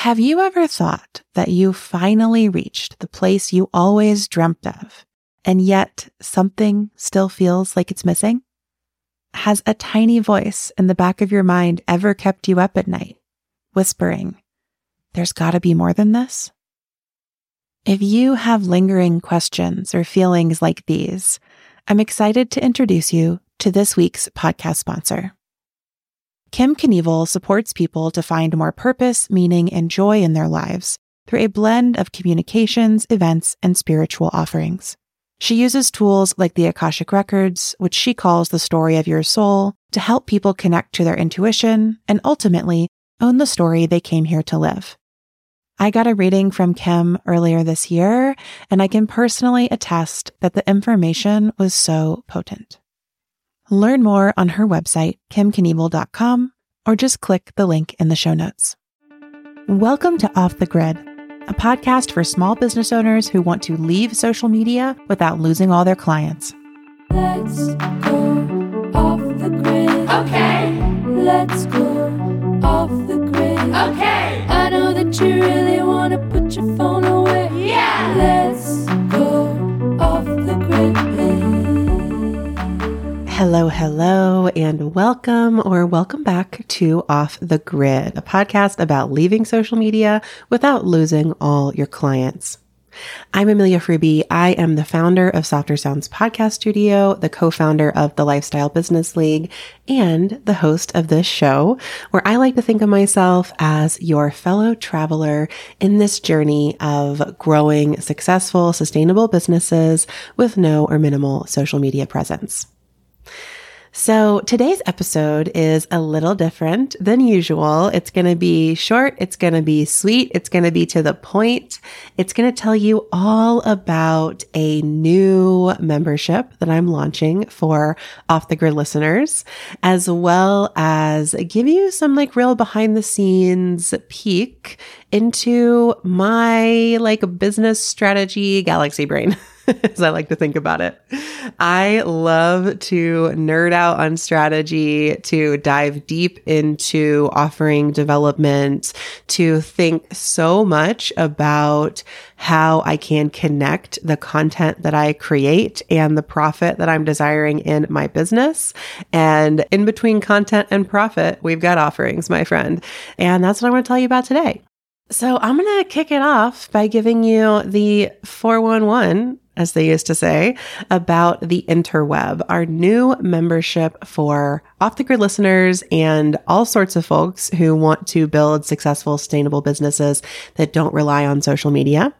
Have you ever thought that you finally reached the place you always dreamt of, and yet something still feels like it's missing? Has a tiny voice in the back of your mind ever kept you up at night, whispering, There's gotta be more than this? If you have lingering questions or feelings like these, I'm excited to introduce you to this week's podcast sponsor. Kim Knievel supports people to find more purpose, meaning, and joy in their lives through a blend of communications, events, and spiritual offerings. She uses tools like the Akashic Records, which she calls the story of your soul, to help people connect to their intuition and ultimately own the story they came here to live. I got a reading from Kim earlier this year, and I can personally attest that the information was so potent. Learn more on her website, kimknievel.com, or just click the link in the show notes. Welcome to Off the Grid, a podcast for small business owners who want to leave social media without losing all their clients. Let's go off the grid. Okay. Let's go off the grid. Okay. I know that you really want to put your phone away. Yeah. Let's Hello, hello, and welcome or welcome back to Off the Grid, a podcast about leaving social media without losing all your clients. I'm Amelia Phruby. I am the founder of Softer Sounds Podcast Studio, the co-founder of the Lifestyle Business League, and the host of this show, where I like to think of myself as your fellow traveler in this journey of growing successful, sustainable businesses with no or minimal social media presence. So today's episode is a little different than usual. It's going to be short. It's going to be sweet. It's going to be to the point. It's going to tell you all about a new membership that I'm launching for off the grid listeners, as well as give you some like real behind the scenes peek into my like business strategy galaxy brain. as I like to think about it. I love to nerd out on strategy, to dive deep into offering development, to think so much about how I can connect the content that I create and the profit that I'm desiring in my business. And in between content and profit, we've got offerings, my friend. And that's what I want to tell you about today. So I'm going to kick it off by giving you the 411 as they used to say, about the interweb, our new membership for off the grid listeners and all sorts of folks who want to build successful, sustainable businesses that don't rely on social media.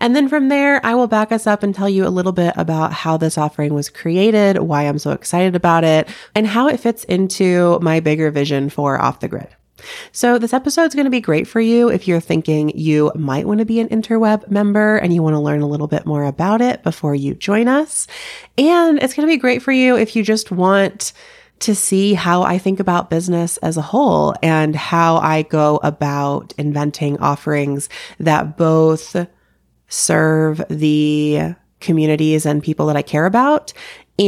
And then from there, I will back us up and tell you a little bit about how this offering was created, why I'm so excited about it, and how it fits into my bigger vision for off the grid. So this episode is going to be great for you if you're thinking you might want to be an interweb member and you want to learn a little bit more about it before you join us. And it's going to be great for you if you just want to see how I think about business as a whole and how I go about inventing offerings that both serve the communities and people that I care about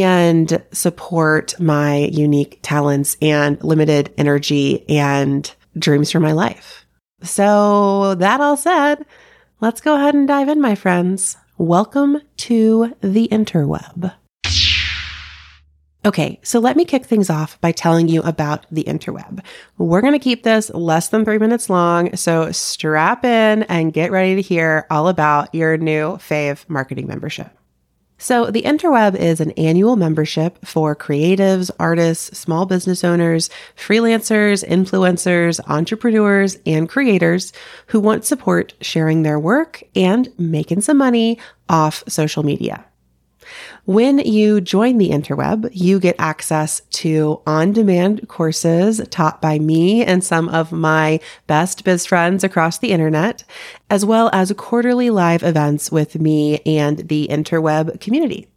and support my unique talents and limited energy and dreams for my life. So that all said, let's go ahead and dive in, my friends. Welcome to the interweb. Okay, so let me kick things off by telling you about the interweb. We're going to keep this less than three minutes long, so strap in and get ready to hear all about your new fave marketing membership. So, the Interweb is an annual membership for creatives, artists, small business owners, freelancers, influencers, entrepreneurs, and creators who want support sharing their work and making some money off social media. When you join the interweb, you get access to on demand courses taught by me and some of my best biz friends across the internet, as well as quarterly live events with me and the interweb community.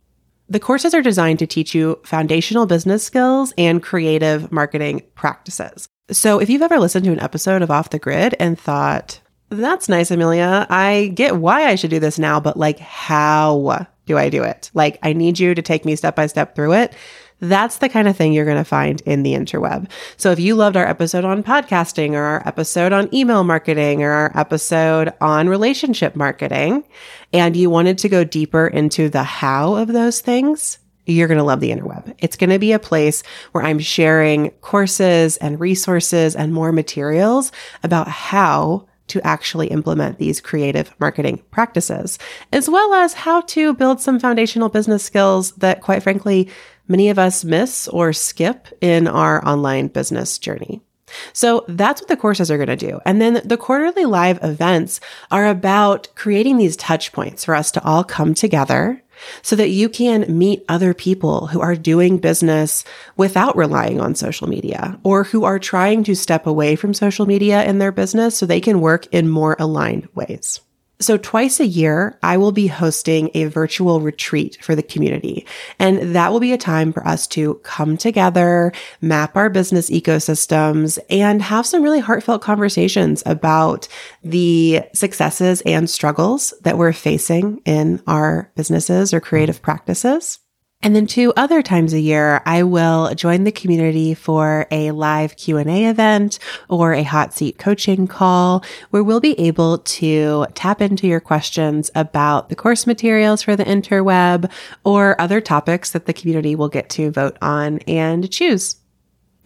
The courses are designed to teach you foundational business skills and creative marketing practices. So if you've ever listened to an episode of Off the Grid and thought, that's nice, Amelia. I get why I should do this now, but like, how do I do it? Like, I need you to take me step by step through it. That's the kind of thing you're going to find in the interweb. So if you loved our episode on podcasting or our episode on email marketing or our episode on relationship marketing, and you wanted to go deeper into the how of those things, you're going to love the interweb. It's going to be a place where I'm sharing courses and resources and more materials about how to actually implement these creative marketing practices, as well as how to build some foundational business skills that, quite frankly, many of us miss or skip in our online business journey. So that's what the courses are going to do. And then the quarterly live events are about creating these touch points for us to all come together so that you can meet other people who are doing business without relying on social media or who are trying to step away from social media in their business so they can work in more aligned ways. So twice a year, I will be hosting a virtual retreat for the community. And that will be a time for us to come together, map our business ecosystems and have some really heartfelt conversations about the successes and struggles that we're facing in our businesses or creative practices. And then two other times a year, I will join the community for a live Q&A event or a hot seat coaching call where we'll be able to tap into your questions about the course materials for the interweb or other topics that the community will get to vote on and choose.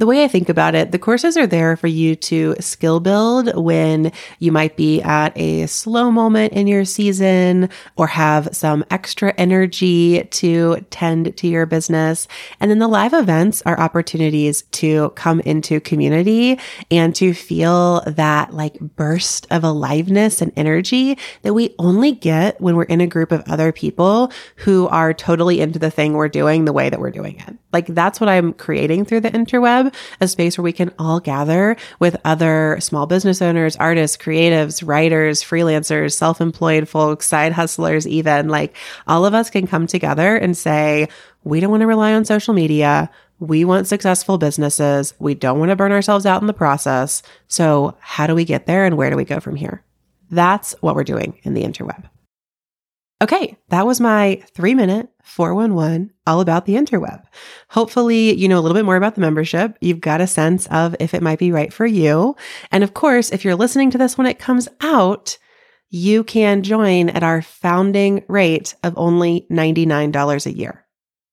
The way I think about it, the courses are there for you to skill build when you might be at a slow moment in your season or have some extra energy to tend to your business. And then the live events are opportunities to come into community and to feel that like burst of aliveness and energy that we only get when we're in a group of other people who are totally into the thing we're doing the way that we're doing it. Like that's what I'm creating through the interweb a space where we can all gather with other small business owners, artists, creatives, writers, freelancers, self employed folks, side hustlers, even like all of us can come together and say, we don't want to rely on social media. We want successful businesses. We don't want to burn ourselves out in the process. So, how do we get there and where do we go from here? That's what we're doing in the interweb. Okay, that was my three minute 411 all about the interweb. Hopefully, you know a little bit more about the membership. You've got a sense of if it might be right for you. And of course, if you're listening to this when it comes out, you can join at our founding rate of only $99 a year,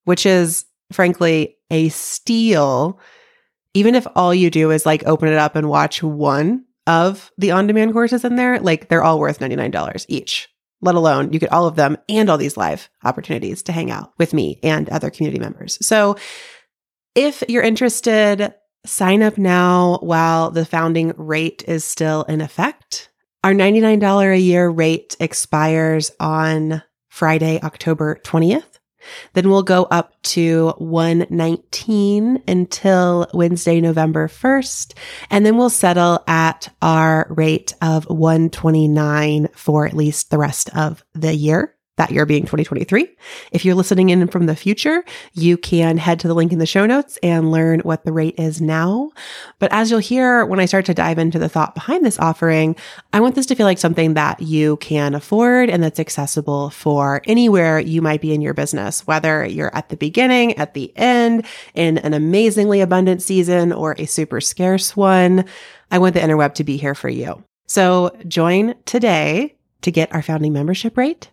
which is frankly a steal. Even if all you do is like open it up and watch one of the on demand courses in there, like they're all worth $99 each let alone you get all of them and all these live opportunities to hang out with me and other community members. So if you're interested, sign up now while the founding rate is still in effect. Our $99 a year rate expires on Friday, October 20th. Then we'll go up to 119 until Wednesday, November 1st. And then we'll settle at our rate of 129 for at least the rest of the year that year being 2023. If you're listening in from the future, you can head to the link in the show notes and learn what the rate is now. But as you'll hear when I start to dive into the thought behind this offering, I want this to feel like something that you can afford and that's accessible for anywhere you might be in your business, whether you're at the beginning, at the end, in an amazingly abundant season or a super scarce one. I want the interweb to be here for you. So join today to get our founding membership rate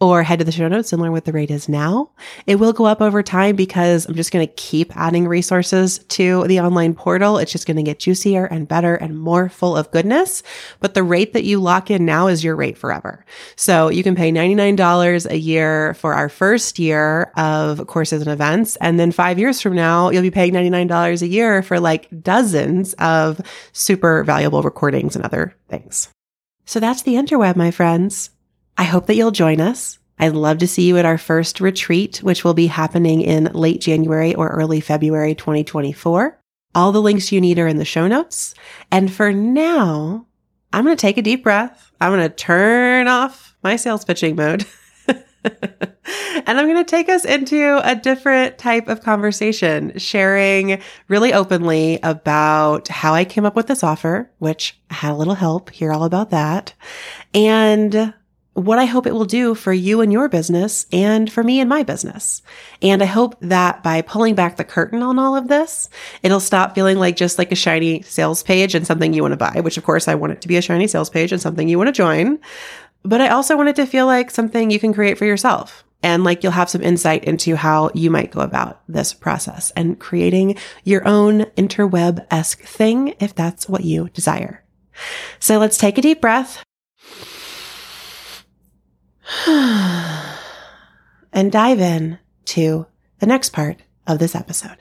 or head to the show notes and learn what the rate is now. It will go up over time because I'm just going to keep adding resources to the online portal. It's just going to get juicier and better and more full of goodness. But the rate that you lock in now is your rate forever. So you can pay $99 a year for our first year of courses and events. And then five years from now, you'll be paying $99 a year for like dozens of super valuable recordings and other things. So that's the interweb, my friends. I hope that you'll join us. I'd love to see you at our first retreat, which will be happening in late January or early February 2024. All the links you need are in the show notes. And for now, I'm going to take a deep breath. I'm going to turn off my sales pitching mode. and I'm going to take us into a different type of conversation, sharing really openly about how I came up with this offer, which I had a little help, hear all about that, and what I hope it will do for you and your business and for me and my business. And I hope that by pulling back the curtain on all of this, it'll stop feeling like just like a shiny sales page and something you want to buy, which of course I want it to be a shiny sales page and something you want to join. But I also want it to feel like something you can create for yourself. And like you'll have some insight into how you might go about this process and creating your own interweb esque thing if that's what you desire. So let's take a deep breath and dive in to the next part of this episode.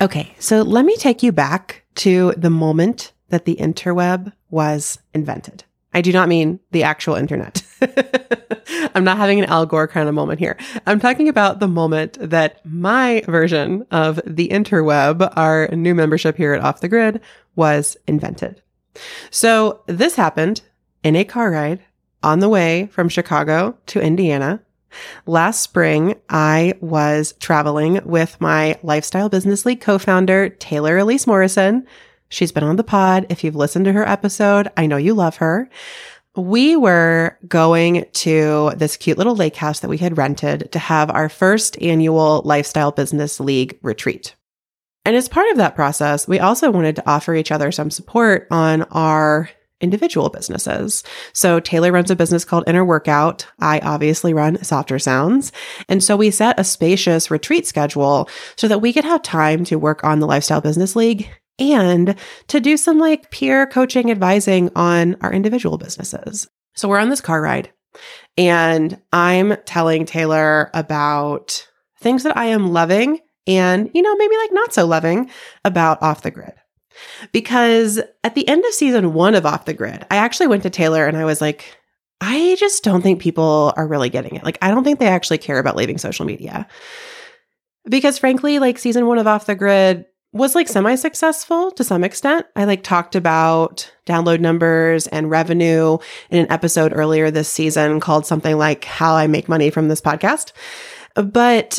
Okay, so let me take you back to the moment that the interweb was invented. I do not mean the actual internet. I'm not having an Al Gore kind of moment here. I'm talking about the moment that my version of the interweb, our new membership here at Off the Grid, was invented. So this happened in a car ride on the way from Chicago to Indiana. Last spring, I was traveling with my Lifestyle Business League co-founder, Taylor Elyse Morrison. She's been on the pod. If you've listened to her episode, I know you love her. We were going to this cute little lake house that we had rented to have our first annual Lifestyle Business League retreat. And as part of that process, we also wanted to offer each other some support on our individual businesses. So Taylor runs a business called Inner Workout. I obviously run Softer Sounds. And so we set a spacious retreat schedule so that we could have time to work on the Lifestyle Business League and to do some like peer coaching advising on our individual businesses. So we're on this car ride and I'm telling Taylor about things that I am loving and, you know, maybe like not so loving about off the grid. Because at the end of season one of Off the Grid, I actually went to Taylor and I was like, I just don't think people are really getting it. Like, I don't think they actually care about leaving social media. Because frankly, like season one of Off the Grid was like semi successful to some extent. I like talked about download numbers and revenue in an episode earlier this season called something like How I Make Money from This Podcast. But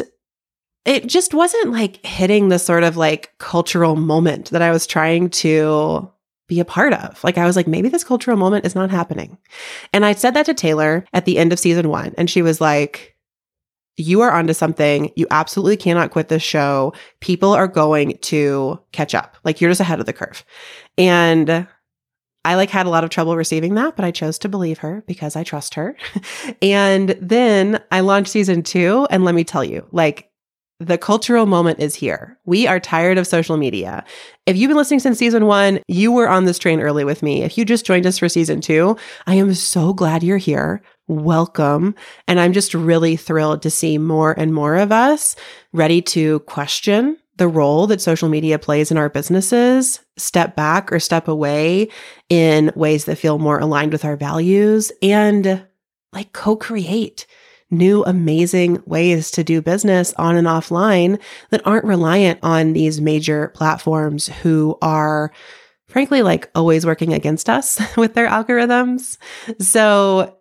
it just wasn't like hitting the sort of like cultural moment that I was trying to be a part of. Like I was like, maybe this cultural moment is not happening. And I said that to Taylor at the end of season one. And she was like, you are onto something. You absolutely cannot quit this show. People are going to catch up. Like you're just ahead of the curve. And I like had a lot of trouble receiving that, but I chose to believe her because I trust her. and then I launched season two. And let me tell you, like the cultural moment is here. We are tired of social media. If you've been listening since season one, you were on this train early with me. If you just joined us for season two, I am so glad you're here. Welcome. And I'm just really thrilled to see more and more of us ready to question the role that social media plays in our businesses, step back or step away in ways that feel more aligned with our values and like co create new amazing ways to do business on and offline that aren't reliant on these major platforms who are frankly like always working against us with their algorithms. So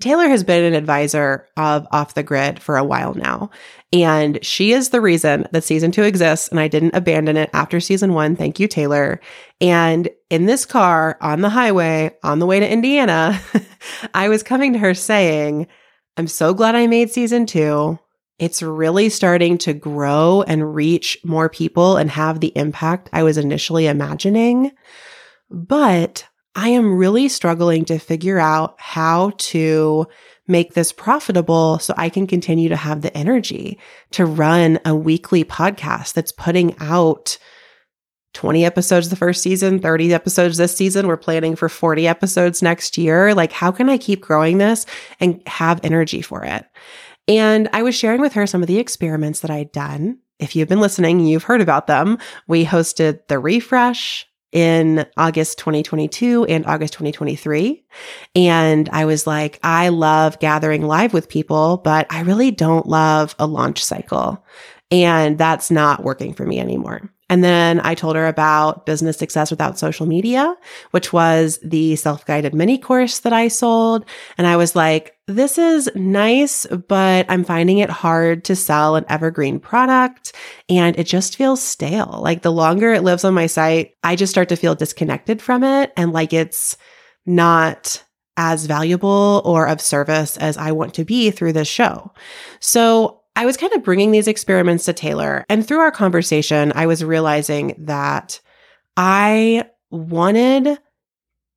Taylor has been an advisor of Off the Grid for a while now, and she is the reason that season two exists. And I didn't abandon it after season one. Thank you, Taylor. And in this car on the highway on the way to Indiana, I was coming to her saying, I'm so glad I made season two. It's really starting to grow and reach more people and have the impact I was initially imagining. But I am really struggling to figure out how to make this profitable so I can continue to have the energy to run a weekly podcast that's putting out 20 episodes the first season, 30 episodes this season. We're planning for 40 episodes next year. Like, how can I keep growing this and have energy for it? And I was sharing with her some of the experiments that I'd done. If you've been listening, you've heard about them. We hosted the refresh in August 2022 and August 2023. And I was like, I love gathering live with people, but I really don't love a launch cycle. And that's not working for me anymore. And then I told her about business success without social media, which was the self guided mini course that I sold. And I was like, this is nice, but I'm finding it hard to sell an evergreen product and it just feels stale. Like the longer it lives on my site, I just start to feel disconnected from it and like it's not as valuable or of service as I want to be through this show. So I was kind of bringing these experiments to Taylor. And through our conversation, I was realizing that I wanted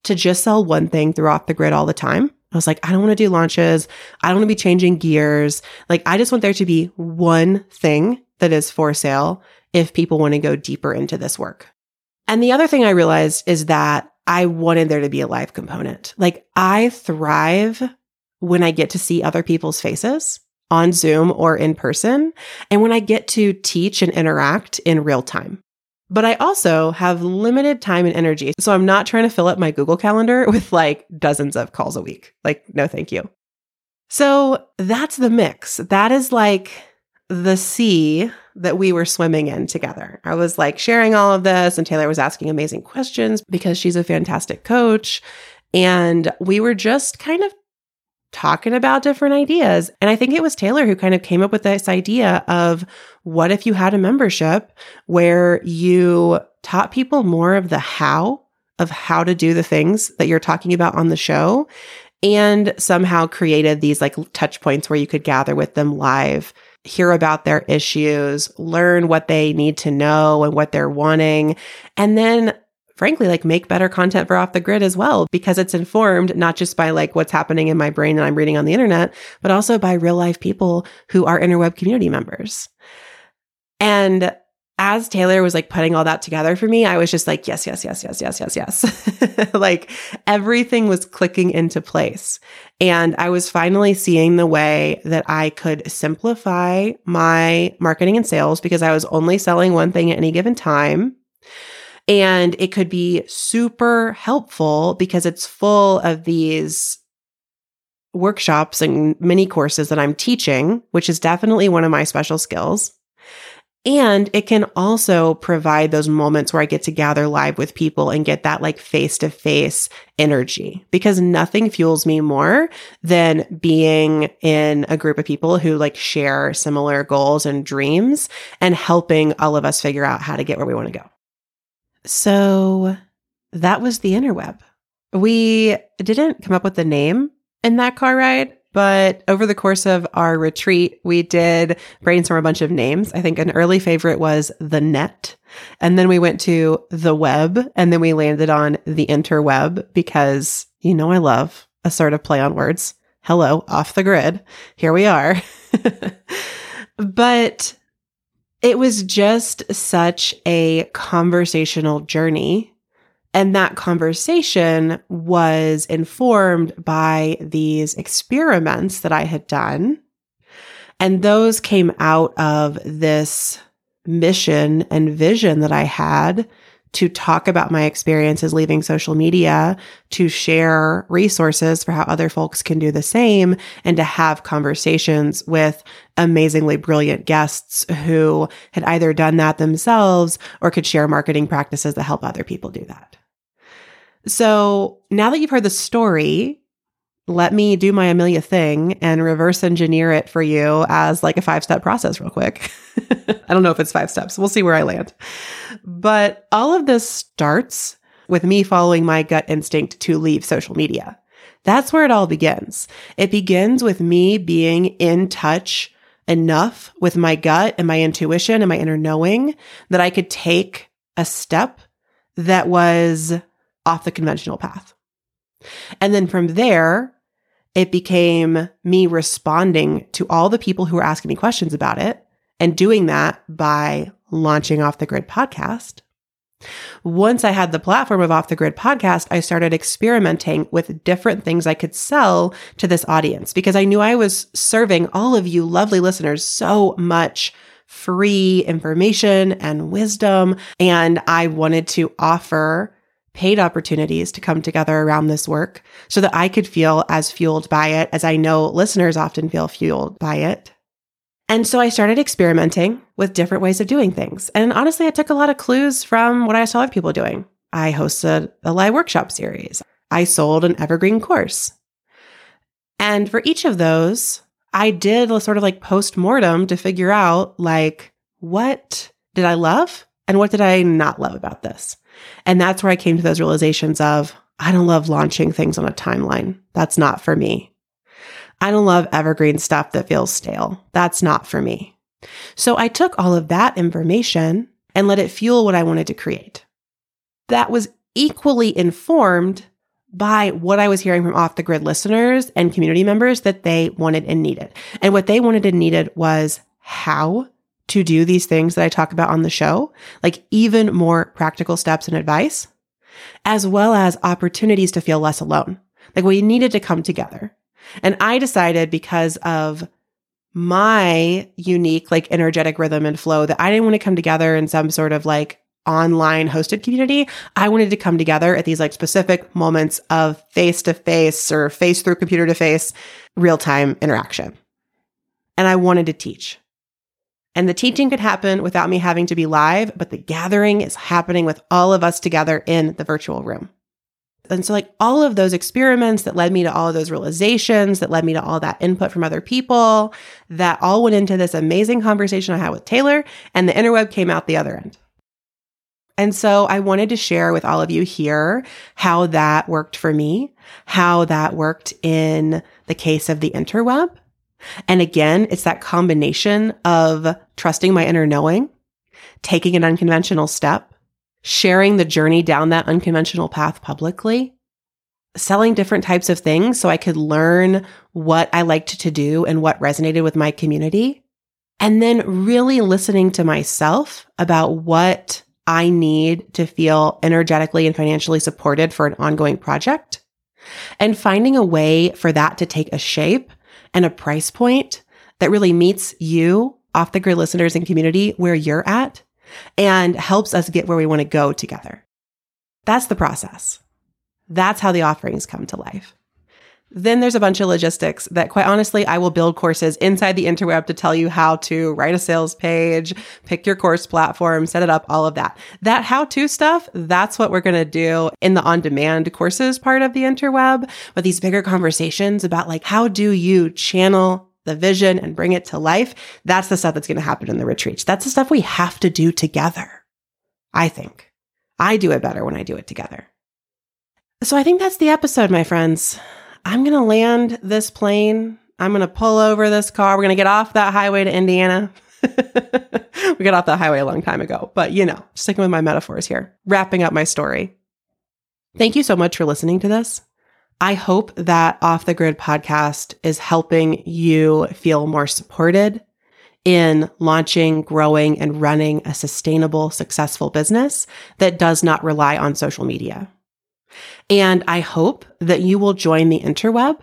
to just sell one thing through off the grid all the time. I was like, I don't want to do launches. I don't want to be changing gears. Like, I just want there to be one thing that is for sale if people want to go deeper into this work. And the other thing I realized is that I wanted there to be a live component. Like, I thrive when I get to see other people's faces on Zoom or in person, and when I get to teach and interact in real time. But I also have limited time and energy. So I'm not trying to fill up my Google Calendar with like dozens of calls a week. Like, no, thank you. So that's the mix. That is like the sea that we were swimming in together. I was like sharing all of this, and Taylor was asking amazing questions because she's a fantastic coach. And we were just kind of talking about different ideas. And I think it was Taylor who kind of came up with this idea of what if you had a membership where you taught people more of the how of how to do the things that you're talking about on the show and somehow created these like touch points where you could gather with them live hear about their issues, learn what they need to know and what they're wanting, and then frankly, like make better content for off the grid as well, because it's informed not just by like what's happening in my brain and I'm reading on the internet, but also by real life people who are interweb community members. And as Taylor was like putting all that together for me, I was just like, yes, yes, yes, yes, yes, yes, yes. like everything was clicking into place. And I was finally seeing the way that I could simplify my marketing and sales because I was only selling one thing at any given time. And it could be super helpful because it's full of these workshops and mini courses that I'm teaching, which is definitely one of my special skills. And it can also provide those moments where I get to gather live with people and get that like face to face energy because nothing fuels me more than being in a group of people who like share similar goals and dreams and helping all of us figure out how to get where we want to go. So that was the interweb. We didn't come up with the name in that car ride, but over the course of our retreat, we did brainstorm a bunch of names. I think an early favorite was the net. And then we went to the web and then we landed on the interweb because you know I love a sort of play on words. Hello, off the grid. Here we are. but it was just such a conversational journey. And that conversation was informed by these experiments that I had done. And those came out of this mission and vision that I had to talk about my experiences leaving social media, to share resources for how other folks can do the same, and to have conversations with amazingly brilliant guests who had either done that themselves or could share marketing practices that help other people do that. So now that you've heard the story, let me do my Amelia thing and reverse engineer it for you as like a five step process, real quick. I don't know if it's five steps. We'll see where I land. But all of this starts with me following my gut instinct to leave social media. That's where it all begins. It begins with me being in touch enough with my gut and my intuition and my inner knowing that I could take a step that was off the conventional path. And then from there, it became me responding to all the people who were asking me questions about it and doing that by launching Off the Grid podcast. Once I had the platform of Off the Grid podcast, I started experimenting with different things I could sell to this audience because I knew I was serving all of you lovely listeners so much free information and wisdom. And I wanted to offer paid opportunities to come together around this work so that I could feel as fueled by it as I know listeners often feel fueled by it. And so I started experimenting with different ways of doing things. And honestly, I took a lot of clues from what I saw other people doing. I hosted a live workshop series. I sold an evergreen course. And for each of those, I did a sort of like post mortem to figure out like, what did I love and what did I not love about this? And that's where I came to those realizations of I don't love launching things on a timeline. That's not for me. I don't love evergreen stuff that feels stale. That's not for me. So I took all of that information and let it fuel what I wanted to create. That was equally informed by what I was hearing from off the grid listeners and community members that they wanted and needed. And what they wanted and needed was how to do these things that I talk about on the show, like even more practical steps and advice, as well as opportunities to feel less alone. Like we needed to come together. And I decided because of my unique, like energetic rhythm and flow that I didn't want to come together in some sort of like online hosted community. I wanted to come together at these like specific moments of face to face or face through computer to face real time interaction. And I wanted to teach. And the teaching could happen without me having to be live, but the gathering is happening with all of us together in the virtual room. And so, like, all of those experiments that led me to all of those realizations, that led me to all that input from other people, that all went into this amazing conversation I had with Taylor, and the interweb came out the other end. And so I wanted to share with all of you here how that worked for me, how that worked in the case of the interweb. And again, it's that combination of trusting my inner knowing, taking an unconventional step, sharing the journey down that unconventional path publicly, selling different types of things so I could learn what I liked to do and what resonated with my community. And then really listening to myself about what I need to feel energetically and financially supported for an ongoing project and finding a way for that to take a shape and a price point that really meets you off the grid listeners and community where you're at and helps us get where we want to go together. That's the process. That's how the offerings come to life. Then there's a bunch of logistics that quite honestly, I will build courses inside the interweb to tell you how to write a sales page, pick your course platform, set it up, all of that. That how to stuff, that's what we're going to do in the on demand courses part of the interweb. But these bigger conversations about like, how do you channel the vision and bring it to life? That's the stuff that's going to happen in the retreats. That's the stuff we have to do together. I think I do it better when I do it together. So I think that's the episode, my friends. I'm going to land this plane. I'm going to pull over this car. We're going to get off that highway to Indiana. we got off that highway a long time ago, but you know, sticking with my metaphors here, wrapping up my story. Thank you so much for listening to this. I hope that Off the Grid podcast is helping you feel more supported in launching, growing, and running a sustainable, successful business that does not rely on social media. And I hope that you will join the interweb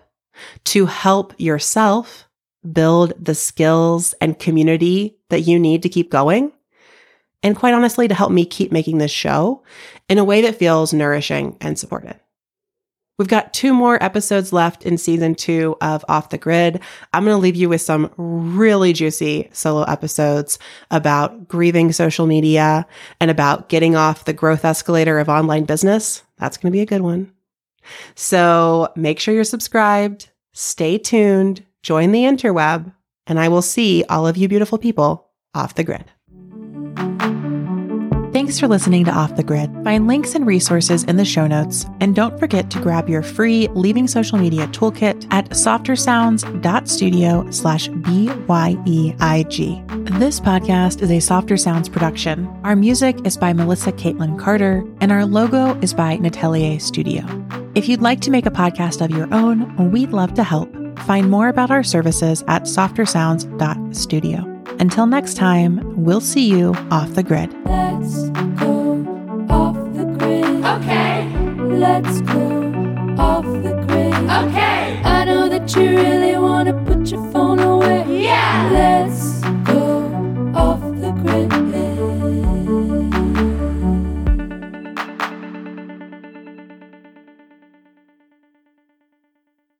to help yourself build the skills and community that you need to keep going. And quite honestly, to help me keep making this show in a way that feels nourishing and supported. We've got two more episodes left in season two of Off the Grid. I'm going to leave you with some really juicy solo episodes about grieving social media and about getting off the growth escalator of online business. That's going to be a good one. So make sure you're subscribed, stay tuned, join the interweb, and I will see all of you beautiful people off the grid. Thanks for listening to Off the Grid. Find links and resources in the show notes. And don't forget to grab your free Leaving Social Media toolkit at softersounds.studio slash B-Y-E-I-G. This podcast is a Softer Sounds production. Our music is by Melissa Caitlin Carter, and our logo is by Natelier Studio. If you'd like to make a podcast of your own, we'd love to help. Find more about our services at softersounds.studio. Until next time, we'll see you off the grid. Let's go off the grid. Okay. I know that you really wanna.